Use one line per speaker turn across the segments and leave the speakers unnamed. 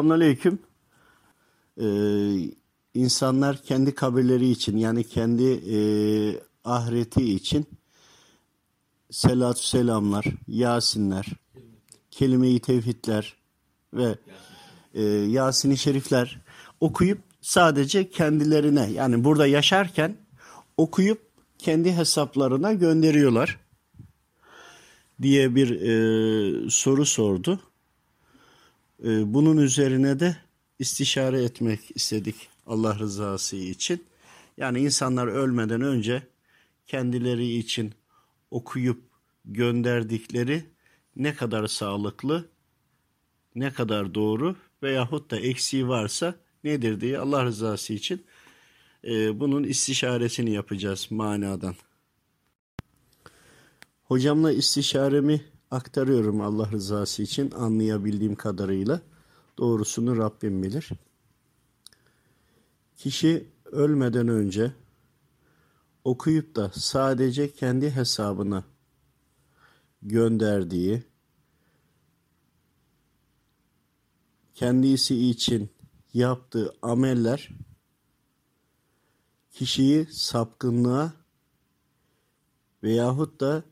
Selamünaleyküm. Ee, insanlar kendi kabirleri için yani kendi e, ahireti için selatü selamlar, yasinler, kelime-i tevhidler ve e, Yasin-i Şerifler okuyup sadece kendilerine yani burada yaşarken okuyup kendi hesaplarına gönderiyorlar diye bir e, soru sordu. Ee, Bunun üzerine de istişare etmek istedik Allah rızası için. Yani insanlar ölmeden önce kendileri için okuyup gönderdikleri ne kadar sağlıklı, ne kadar doğru veyahut da eksiği varsa nedir diye Allah rızası için e, bunun istişaresini yapacağız manadan. Hocamla istişaremi aktarıyorum Allah rızası için anlayabildiğim kadarıyla. Doğrusunu Rabbim bilir. Kişi ölmeden önce okuyup da sadece kendi hesabına gönderdiği kendisi için yaptığı ameller kişiyi sapkınlığa veyahut da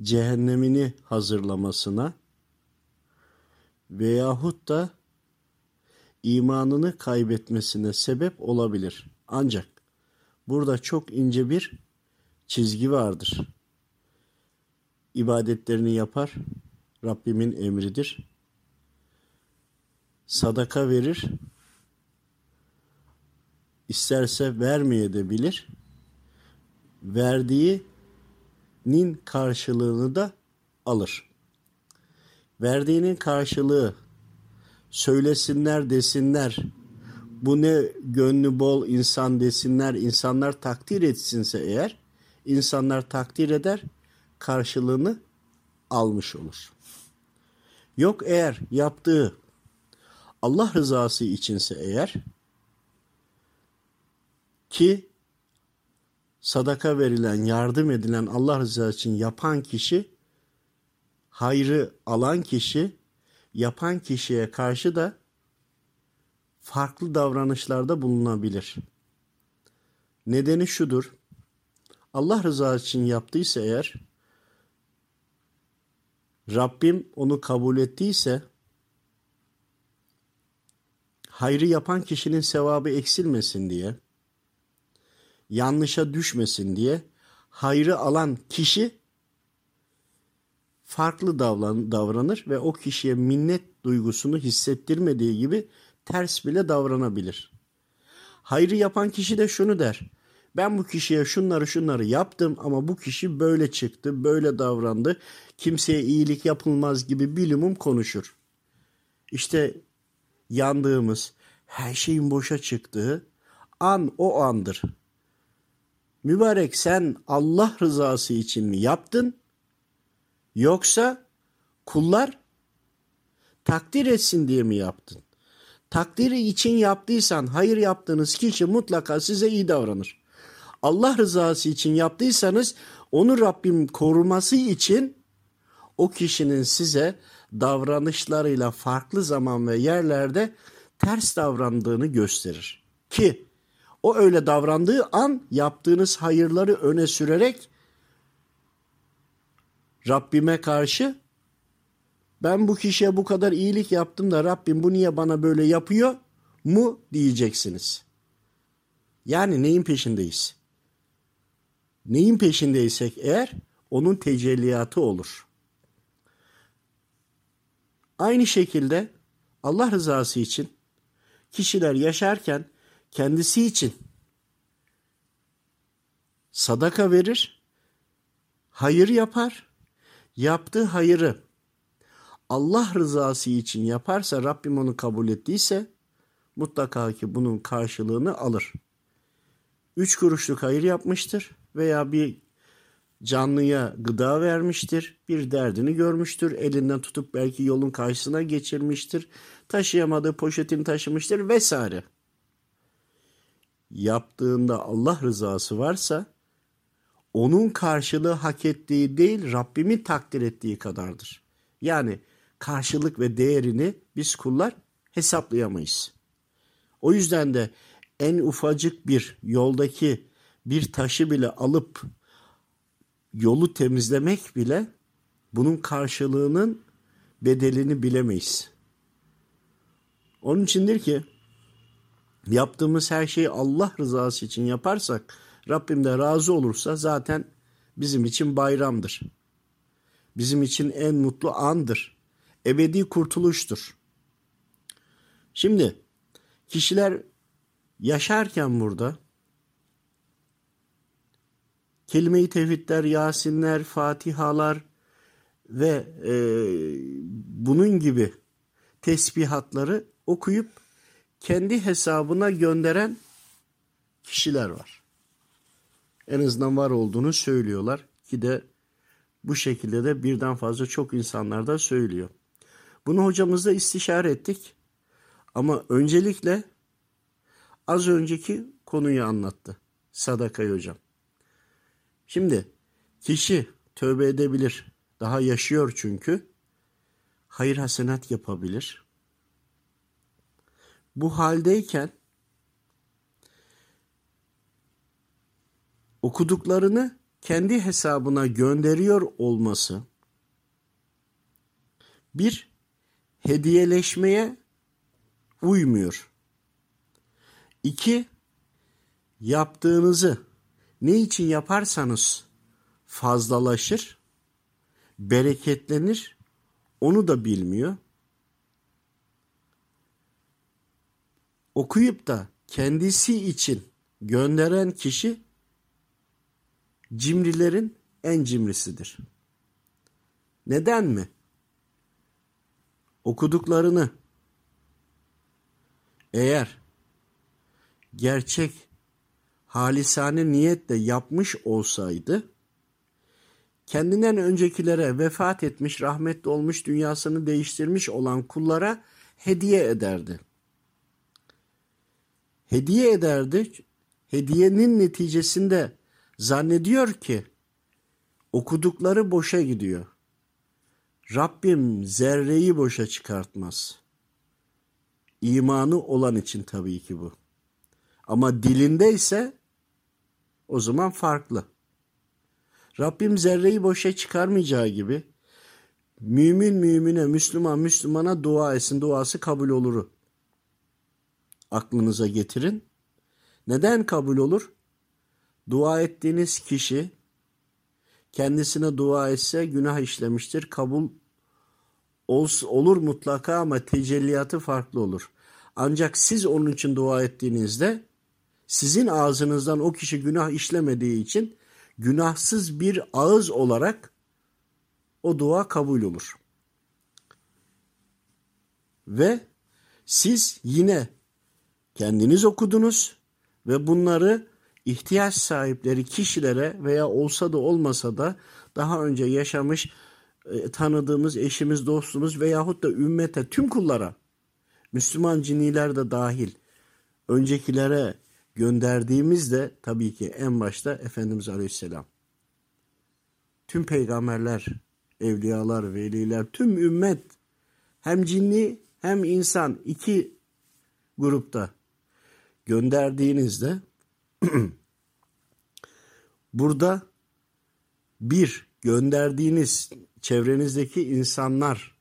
cehennemini hazırlamasına veyahut da imanını kaybetmesine sebep olabilir. Ancak burada çok ince bir çizgi vardır. İbadetlerini yapar, Rabbimin emridir. Sadaka verir, isterse vermeye de bilir. Verdiği nin karşılığını da alır. Verdiğinin karşılığı söylesinler desinler bu ne gönlü bol insan desinler insanlar takdir etsinse eğer insanlar takdir eder karşılığını almış olur. Yok eğer yaptığı Allah rızası içinse eğer ki sadaka verilen, yardım edilen Allah rızası için yapan kişi, hayrı alan kişi, yapan kişiye karşı da farklı davranışlarda bulunabilir. Nedeni şudur. Allah rızası için yaptıysa eğer, Rabbim onu kabul ettiyse, hayrı yapan kişinin sevabı eksilmesin diye, yanlışa düşmesin diye hayrı alan kişi farklı davranır ve o kişiye minnet duygusunu hissettirmediği gibi ters bile davranabilir. Hayrı yapan kişi de şunu der. Ben bu kişiye şunları şunları yaptım ama bu kişi böyle çıktı, böyle davrandı. Kimseye iyilik yapılmaz gibi bilimum konuşur. İşte yandığımız, her şeyin boşa çıktığı an o andır. Mübarek sen Allah rızası için mi yaptın? Yoksa kullar takdir etsin diye mi yaptın? Takdiri için yaptıysan hayır yaptığınız kişi mutlaka size iyi davranır. Allah rızası için yaptıysanız onu Rabbim koruması için o kişinin size davranışlarıyla farklı zaman ve yerlerde ters davrandığını gösterir. Ki o öyle davrandığı an yaptığınız hayırları öne sürerek Rabbime karşı ben bu kişiye bu kadar iyilik yaptım da Rabbim bu niye bana böyle yapıyor mu diyeceksiniz. Yani neyin peşindeyiz? Neyin peşindeysek eğer onun tecelliyatı olur. Aynı şekilde Allah rızası için kişiler yaşarken kendisi için sadaka verir, hayır yapar, yaptığı hayırı Allah rızası için yaparsa Rabbim onu kabul ettiyse mutlaka ki bunun karşılığını alır. Üç kuruşluk hayır yapmıştır veya bir canlıya gıda vermiştir, bir derdini görmüştür, elinden tutup belki yolun karşısına geçirmiştir, taşıyamadığı poşetini taşımıştır vesaire yaptığında Allah rızası varsa onun karşılığı hak ettiği değil Rabbimin takdir ettiği kadardır. Yani karşılık ve değerini biz kullar hesaplayamayız. O yüzden de en ufacık bir yoldaki bir taşı bile alıp yolu temizlemek bile bunun karşılığının bedelini bilemeyiz. Onun içindir ki yaptığımız her şeyi Allah rızası için yaparsak Rabbim de razı olursa zaten bizim için bayramdır. Bizim için en mutlu andır. Ebedi kurtuluştur. Şimdi kişiler yaşarken burada kelime-i tevhidler, yasinler, fatihalar ve e, bunun gibi tesbihatları okuyup kendi hesabına gönderen kişiler var. En azından var olduğunu söylüyorlar ki de bu şekilde de birden fazla çok insanlar da söylüyor. Bunu hocamızla istişare ettik. Ama öncelikle az önceki konuyu anlattı Sadakay hocam. Şimdi kişi tövbe edebilir. Daha yaşıyor çünkü. Hayır hasenat yapabilir. Bu haldeyken okuduklarını kendi hesabına gönderiyor olması bir hediyeleşmeye uymuyor. İki, yaptığınızı ne için yaparsanız fazlalaşır, bereketlenir, onu da bilmiyor. Okuyup da kendisi için gönderen kişi cimrilerin en cimrisidir. Neden mi? Okuduklarını eğer gerçek halisane niyetle yapmış olsaydı kendinden öncekilere vefat etmiş, rahmetli olmuş, dünyasını değiştirmiş olan kullara hediye ederdi. Hediye ederdi. Hediyenin neticesinde zannediyor ki okudukları boşa gidiyor. Rabbim zerreyi boşa çıkartmaz. İmanı olan için tabii ki bu. Ama dilinde ise o zaman farklı. Rabbim zerreyi boşa çıkarmayacağı gibi mümin mümine, Müslüman Müslümana dua etsin, duası kabul olur. Aklınıza getirin. Neden kabul olur? Dua ettiğiniz kişi kendisine dua etse günah işlemiştir. Kabul olur mutlaka ama tecelliyatı farklı olur. Ancak siz onun için dua ettiğinizde sizin ağzınızdan o kişi günah işlemediği için günahsız bir ağız olarak o dua kabul olur. Ve siz yine kendiniz okudunuz ve bunları ihtiyaç sahipleri kişilere veya olsa da olmasa da daha önce yaşamış e, tanıdığımız eşimiz, dostumuz veyahut da ümmete, tüm kullara, Müslüman ciniler de dahil, öncekilere gönderdiğimiz de tabii ki en başta Efendimiz Aleyhisselam. Tüm peygamberler, evliyalar, veliler, tüm ümmet hem cinni hem insan iki grupta gönderdiğinizde burada bir gönderdiğiniz çevrenizdeki insanlar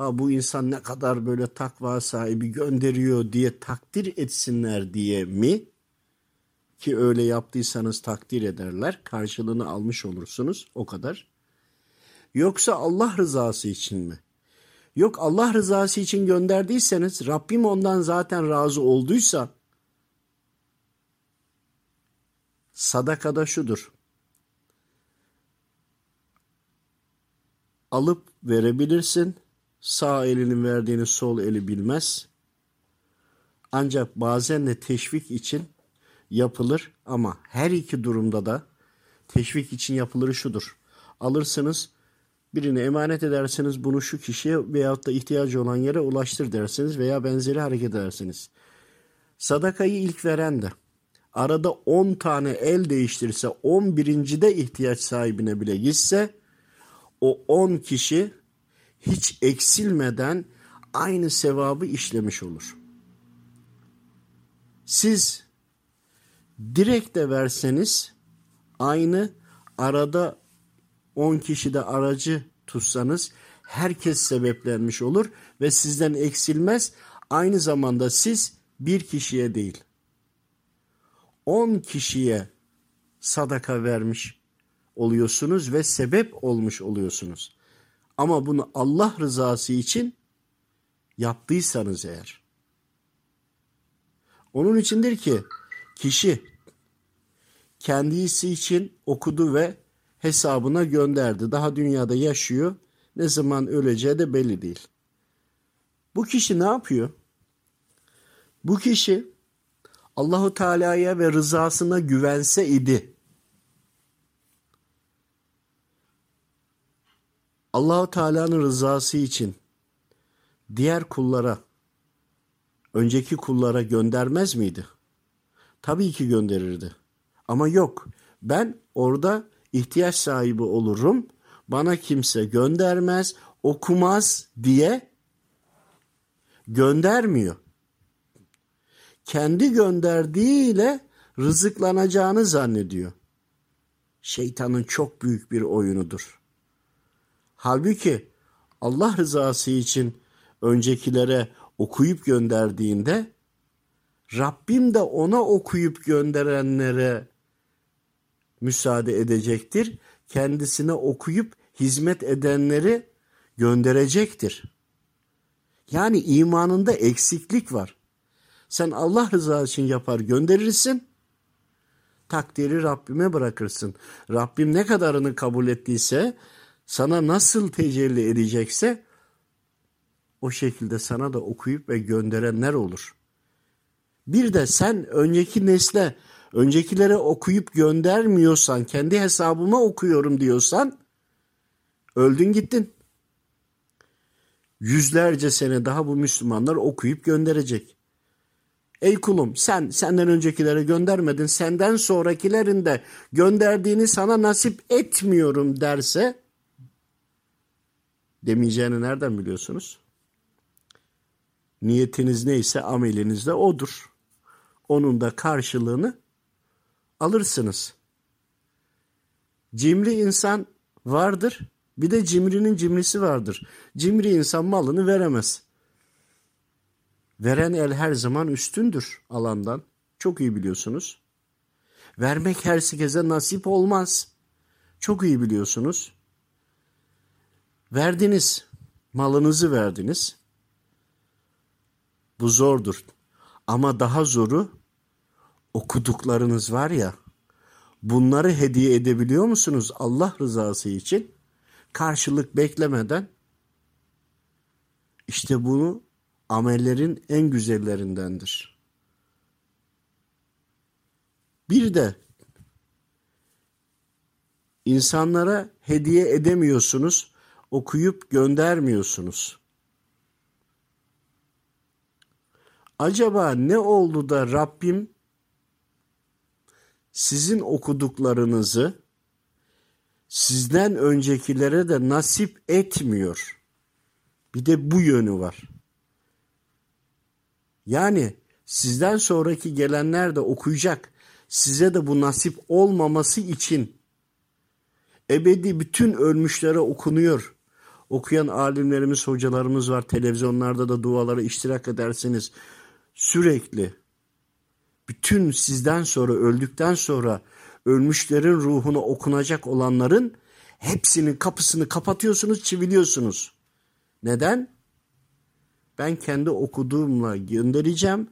Aa, bu insan ne kadar böyle takva sahibi gönderiyor diye takdir etsinler diye mi? Ki öyle yaptıysanız takdir ederler. Karşılığını almış olursunuz. O kadar. Yoksa Allah rızası için mi? Yok Allah rızası için gönderdiyseniz Rabbim ondan zaten razı olduysa sadakada şudur. Alıp verebilirsin. Sağ elinin verdiğini sol eli bilmez. Ancak bazen de teşvik için yapılır ama her iki durumda da teşvik için yapılır şudur. Alırsınız birini emanet edersiniz bunu şu kişiye veyahut da ihtiyacı olan yere ulaştır dersiniz veya benzeri hareket edersiniz. Sadakayı ilk veren de arada 10 tane el değiştirse 11. de ihtiyaç sahibine bile gitse o 10 kişi hiç eksilmeden aynı sevabı işlemiş olur. Siz direkt de verseniz aynı arada 10 kişi de aracı tutsanız herkes sebeplenmiş olur ve sizden eksilmez. Aynı zamanda siz bir kişiye değil 10 kişiye sadaka vermiş oluyorsunuz ve sebep olmuş oluyorsunuz. Ama bunu Allah rızası için yaptıysanız eğer. Onun içindir ki kişi kendisi için okudu ve hesabına gönderdi. Daha dünyada yaşıyor. Ne zaman öleceği de belli değil. Bu kişi ne yapıyor? Bu kişi Allahu Teala'ya ve rızasına güvense idi. Allahu Teala'nın rızası için diğer kullara, önceki kullara göndermez miydi? Tabii ki gönderirdi. Ama yok. Ben orada ihtiyaç sahibi olurum. Bana kimse göndermez, okumaz diye göndermiyor. Kendi gönderdiğiyle rızıklanacağını zannediyor. Şeytanın çok büyük bir oyunudur. Halbuki Allah rızası için öncekilere okuyup gönderdiğinde Rabbim de ona okuyup gönderenlere müsaade edecektir. Kendisine okuyup hizmet edenleri gönderecektir. Yani imanında eksiklik var. Sen Allah rızası için yapar gönderirsin. Takdiri Rabbime bırakırsın. Rabbim ne kadarını kabul ettiyse sana nasıl tecelli edecekse o şekilde sana da okuyup ve gönderenler olur. Bir de sen önceki nesle, öncekilere okuyup göndermiyorsan, kendi hesabıma okuyorum diyorsan öldün gittin. Yüzlerce sene daha bu Müslümanlar okuyup gönderecek. Ey kulum sen senden öncekilere göndermedin, senden sonrakilerin de gönderdiğini sana nasip etmiyorum derse demeyeceğini nereden biliyorsunuz? Niyetiniz neyse ameliniz de odur. Onun da karşılığını alırsınız. Cimri insan vardır. Bir de cimrinin cimrisi vardır. Cimri insan malını veremez. Veren el her zaman üstündür alandan. Çok iyi biliyorsunuz. Vermek herkese nasip olmaz. Çok iyi biliyorsunuz. Verdiniz, malınızı verdiniz. Bu zordur. Ama daha zoru okuduklarınız var ya. Bunları hediye edebiliyor musunuz Allah rızası için? Karşılık beklemeden. İşte bunu amellerin en güzellerindendir. Bir de insanlara hediye edemiyorsunuz, okuyup göndermiyorsunuz. Acaba ne oldu da Rabbim sizin okuduklarınızı sizden öncekilere de nasip etmiyor. Bir de bu yönü var. Yani sizden sonraki gelenler de okuyacak. Size de bu nasip olmaması için ebedi bütün ölmüşlere okunuyor. Okuyan alimlerimiz, hocalarımız var. Televizyonlarda da dualara iştirak ederseniz sürekli bütün sizden sonra öldükten sonra ölmüşlerin ruhuna okunacak olanların hepsinin kapısını kapatıyorsunuz, çiviliyorsunuz. Neden? Ben kendi okuduğumla göndereceğim,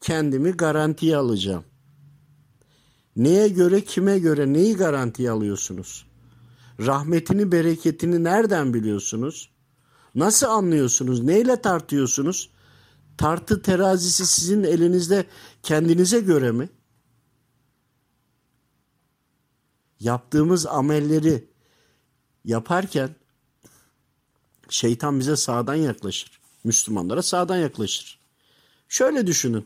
kendimi garantiye alacağım. Neye göre, kime göre, neyi garantiye alıyorsunuz? Rahmetini, bereketini nereden biliyorsunuz? Nasıl anlıyorsunuz? Neyle tartıyorsunuz? Tartı terazisi sizin elinizde kendinize göre mi? Yaptığımız amelleri yaparken şeytan bize sağdan yaklaşır. Müslümanlara sağdan yaklaşır. Şöyle düşünün.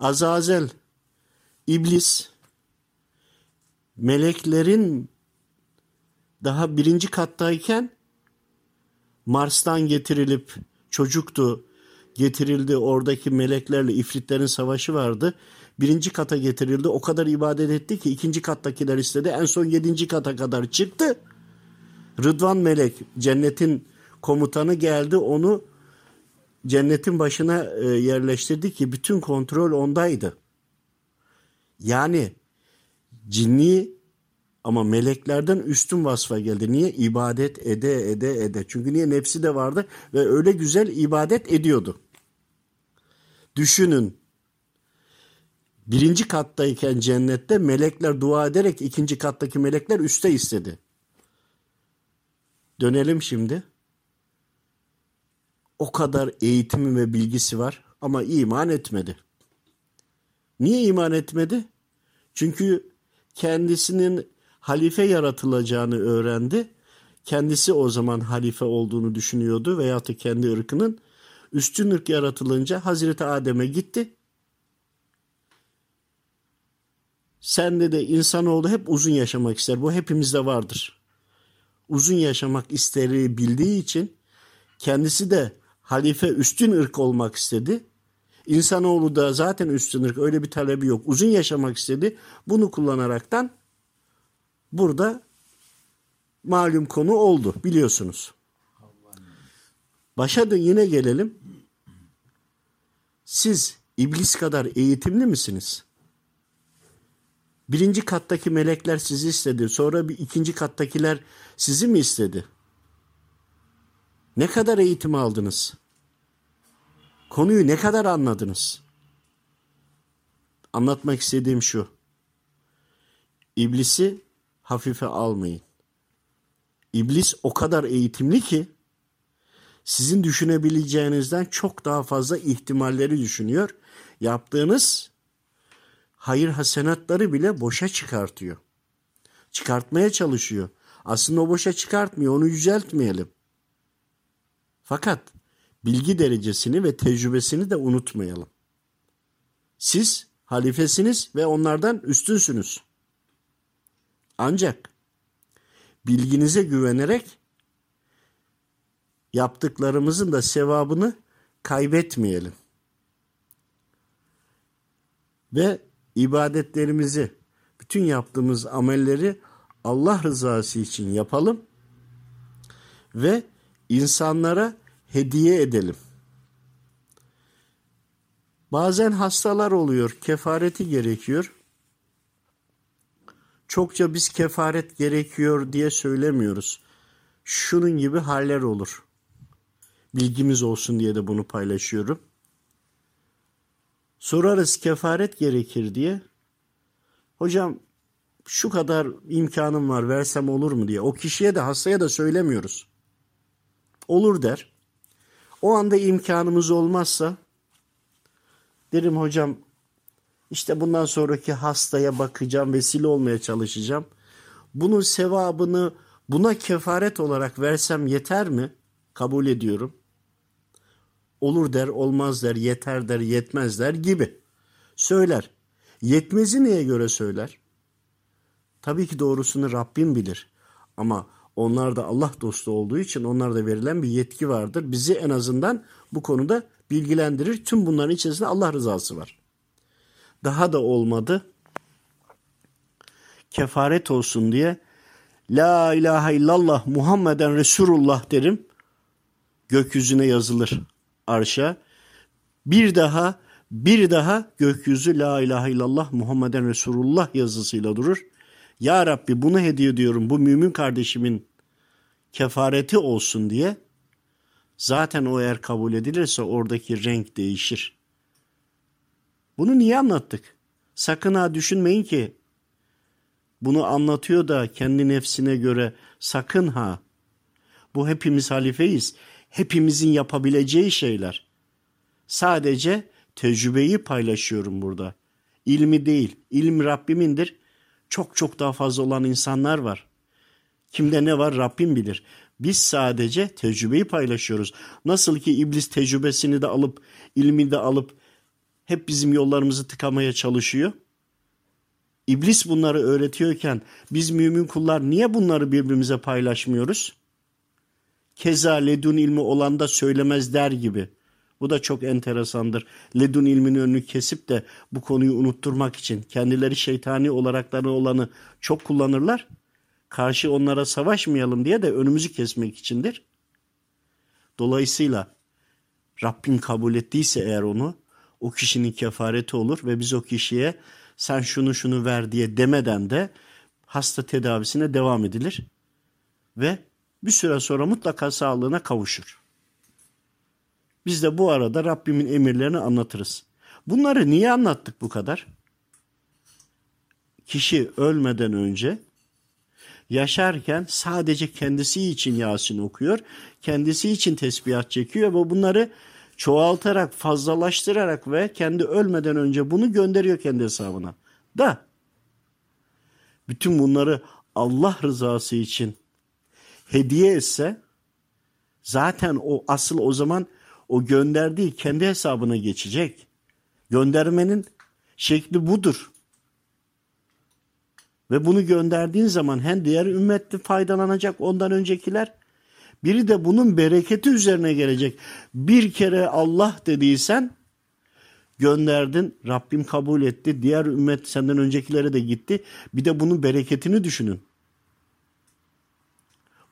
Azazel, iblis, meleklerin daha birinci kattayken Mars'tan getirilip çocuktu getirildi oradaki meleklerle ifritlerin savaşı vardı. Birinci kata getirildi o kadar ibadet etti ki ikinci kattakiler istedi en son yedinci kata kadar çıktı. Rıdvan melek cennetin komutanı geldi onu cennetin başına e, yerleştirdi ki bütün kontrol ondaydı. Yani cinni ama meleklerden üstün vasfa geldi. Niye? İbadet ede ede ede. Çünkü niye? Nefsi de vardı ve öyle güzel ibadet ediyordu. Düşünün. Birinci kattayken cennette melekler dua ederek ikinci kattaki melekler üste istedi. Dönelim şimdi. O kadar eğitimi ve bilgisi var ama iman etmedi. Niye iman etmedi? Çünkü kendisinin halife yaratılacağını öğrendi. Kendisi o zaman halife olduğunu düşünüyordu veyahut da kendi ırkının. Üstün ırk yaratılınca Hazreti Adem'e gitti. Sende de insanoğlu hep uzun yaşamak ister. Bu hepimizde vardır. Uzun yaşamak isteri bildiği için kendisi de halife üstün ırk olmak istedi. İnsanoğlu da zaten üstün ırk öyle bir talebi yok. Uzun yaşamak istedi. Bunu kullanaraktan burada malum konu oldu biliyorsunuz. Başa da yine gelelim. Siz iblis kadar eğitimli misiniz? Birinci kattaki melekler sizi istedi. Sonra bir ikinci kattakiler sizi mi istedi? Ne kadar eğitim aldınız? Konuyu ne kadar anladınız? Anlatmak istediğim şu. İblisi hafife almayın. İblis o kadar eğitimli ki sizin düşünebileceğinizden çok daha fazla ihtimalleri düşünüyor. Yaptığınız hayır hasenatları bile boşa çıkartıyor. Çıkartmaya çalışıyor. Aslında o boşa çıkartmıyor, onu yüceltmeyelim. Fakat bilgi derecesini ve tecrübesini de unutmayalım. Siz halifesiniz ve onlardan üstünsünüz. Ancak bilginize güvenerek yaptıklarımızın da sevabını kaybetmeyelim. Ve ibadetlerimizi, bütün yaptığımız amelleri Allah rızası için yapalım ve insanlara hediye edelim. Bazen hastalar oluyor, kefareti gerekiyor. Çokça biz kefaret gerekiyor diye söylemiyoruz. Şunun gibi haller olur. Bilgimiz olsun diye de bunu paylaşıyorum. Sorarız kefaret gerekir diye. Hocam şu kadar imkanım var versem olur mu diye. O kişiye de hastaya da söylemiyoruz. Olur der. O anda imkanımız olmazsa derim hocam işte bundan sonraki hastaya bakacağım, vesile olmaya çalışacağım. Bunun sevabını buna kefaret olarak versem yeter mi? Kabul ediyorum. Olur der, olmaz der, yeter der, yetmez der gibi. Söyler. Yetmezi neye göre söyler? Tabii ki doğrusunu Rabbim bilir. Ama onlar da Allah dostu olduğu için onlarda verilen bir yetki vardır. Bizi en azından bu konuda bilgilendirir. Tüm bunların içerisinde Allah rızası var. Daha da olmadı. Kefaret olsun diye La ilahe illallah Muhammeden Resulullah derim. Gökyüzüne yazılır arşa. Bir daha bir daha gökyüzü La ilahe illallah Muhammeden Resulullah yazısıyla durur. Ya Rabbi bunu hediye ediyorum bu mümin kardeşimin kefareti olsun diye. Zaten o eğer kabul edilirse oradaki renk değişir. Bunu niye anlattık? Sakın ha düşünmeyin ki bunu anlatıyor da kendi nefsine göre sakın ha. Bu hepimiz halifeyiz. Hepimizin yapabileceği şeyler. Sadece tecrübeyi paylaşıyorum burada. İlmi değil. İlm Rabbimindir. Çok çok daha fazla olan insanlar var. Kimde ne var Rabbim bilir. Biz sadece tecrübeyi paylaşıyoruz. Nasıl ki iblis tecrübesini de alıp ilmi de alıp hep bizim yollarımızı tıkamaya çalışıyor. İblis bunları öğretiyorken biz mümin kullar niye bunları birbirimize paylaşmıyoruz? Keza ledun ilmi olan da söylemez der gibi. Bu da çok enteresandır. Ledun ilminin önünü kesip de bu konuyu unutturmak için kendileri şeytani olarakları olanı çok kullanırlar. Karşı onlara savaşmayalım diye de önümüzü kesmek içindir. Dolayısıyla Rabbim kabul ettiyse eğer onu o kişinin kefareti olur ve biz o kişiye sen şunu şunu ver diye demeden de hasta tedavisine devam edilir ve bir süre sonra mutlaka sağlığına kavuşur. Biz de bu arada Rabbimin emirlerini anlatırız. Bunları niye anlattık bu kadar? Kişi ölmeden önce yaşarken sadece kendisi için Yasin okuyor, kendisi için tesbihat çekiyor ve bunları çoğaltarak, fazlalaştırarak ve kendi ölmeden önce bunu gönderiyor kendi hesabına. Da bütün bunları Allah rızası için hediye etse zaten o asıl o zaman o gönderdiği kendi hesabına geçecek. Göndermenin şekli budur. Ve bunu gönderdiğin zaman hem diğer ümmet faydalanacak ondan öncekiler. Biri de bunun bereketi üzerine gelecek. Bir kere Allah dediysen gönderdin Rabbim kabul etti. Diğer ümmet senden öncekilere de gitti. Bir de bunun bereketini düşünün.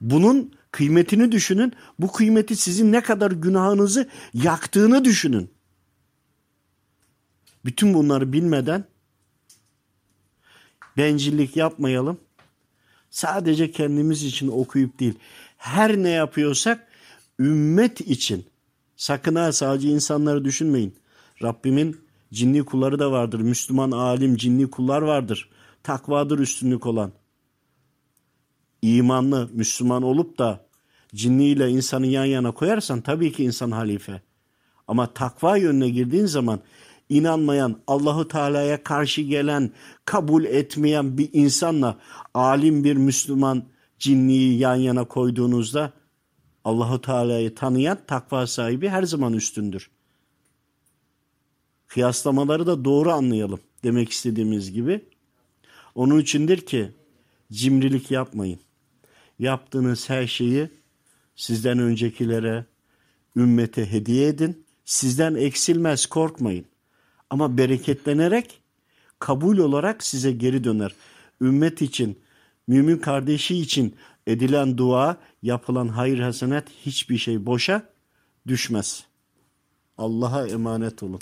Bunun kıymetini düşünün. Bu kıymeti sizin ne kadar günahınızı yaktığını düşünün. Bütün bunları bilmeden bencillik yapmayalım. Sadece kendimiz için okuyup değil. Her ne yapıyorsak ümmet için. Sakın ha sadece insanları düşünmeyin. Rabbimin cinni kulları da vardır. Müslüman alim cinni kullar vardır. Takvadır üstünlük olan. İmanlı Müslüman olup da cinniyle insanı yan yana koyarsan tabii ki insan halife. Ama takva yönüne girdiğin zaman inanmayan, Allahu Teala'ya karşı gelen, kabul etmeyen bir insanla alim bir Müslüman cinniyi yan yana koyduğunuzda Allahu Teala'yı tanıyan takva sahibi her zaman üstündür. Kıyaslamaları da doğru anlayalım demek istediğimiz gibi. Onun içindir ki cimrilik yapmayın. Yaptığınız her şeyi sizden öncekilere, ümmete hediye edin. Sizden eksilmez korkmayın. Ama bereketlenerek kabul olarak size geri döner. Ümmet için, mümin kardeşi için edilen dua, yapılan hayır hasenet hiçbir şey boşa düşmez. Allah'a emanet olun.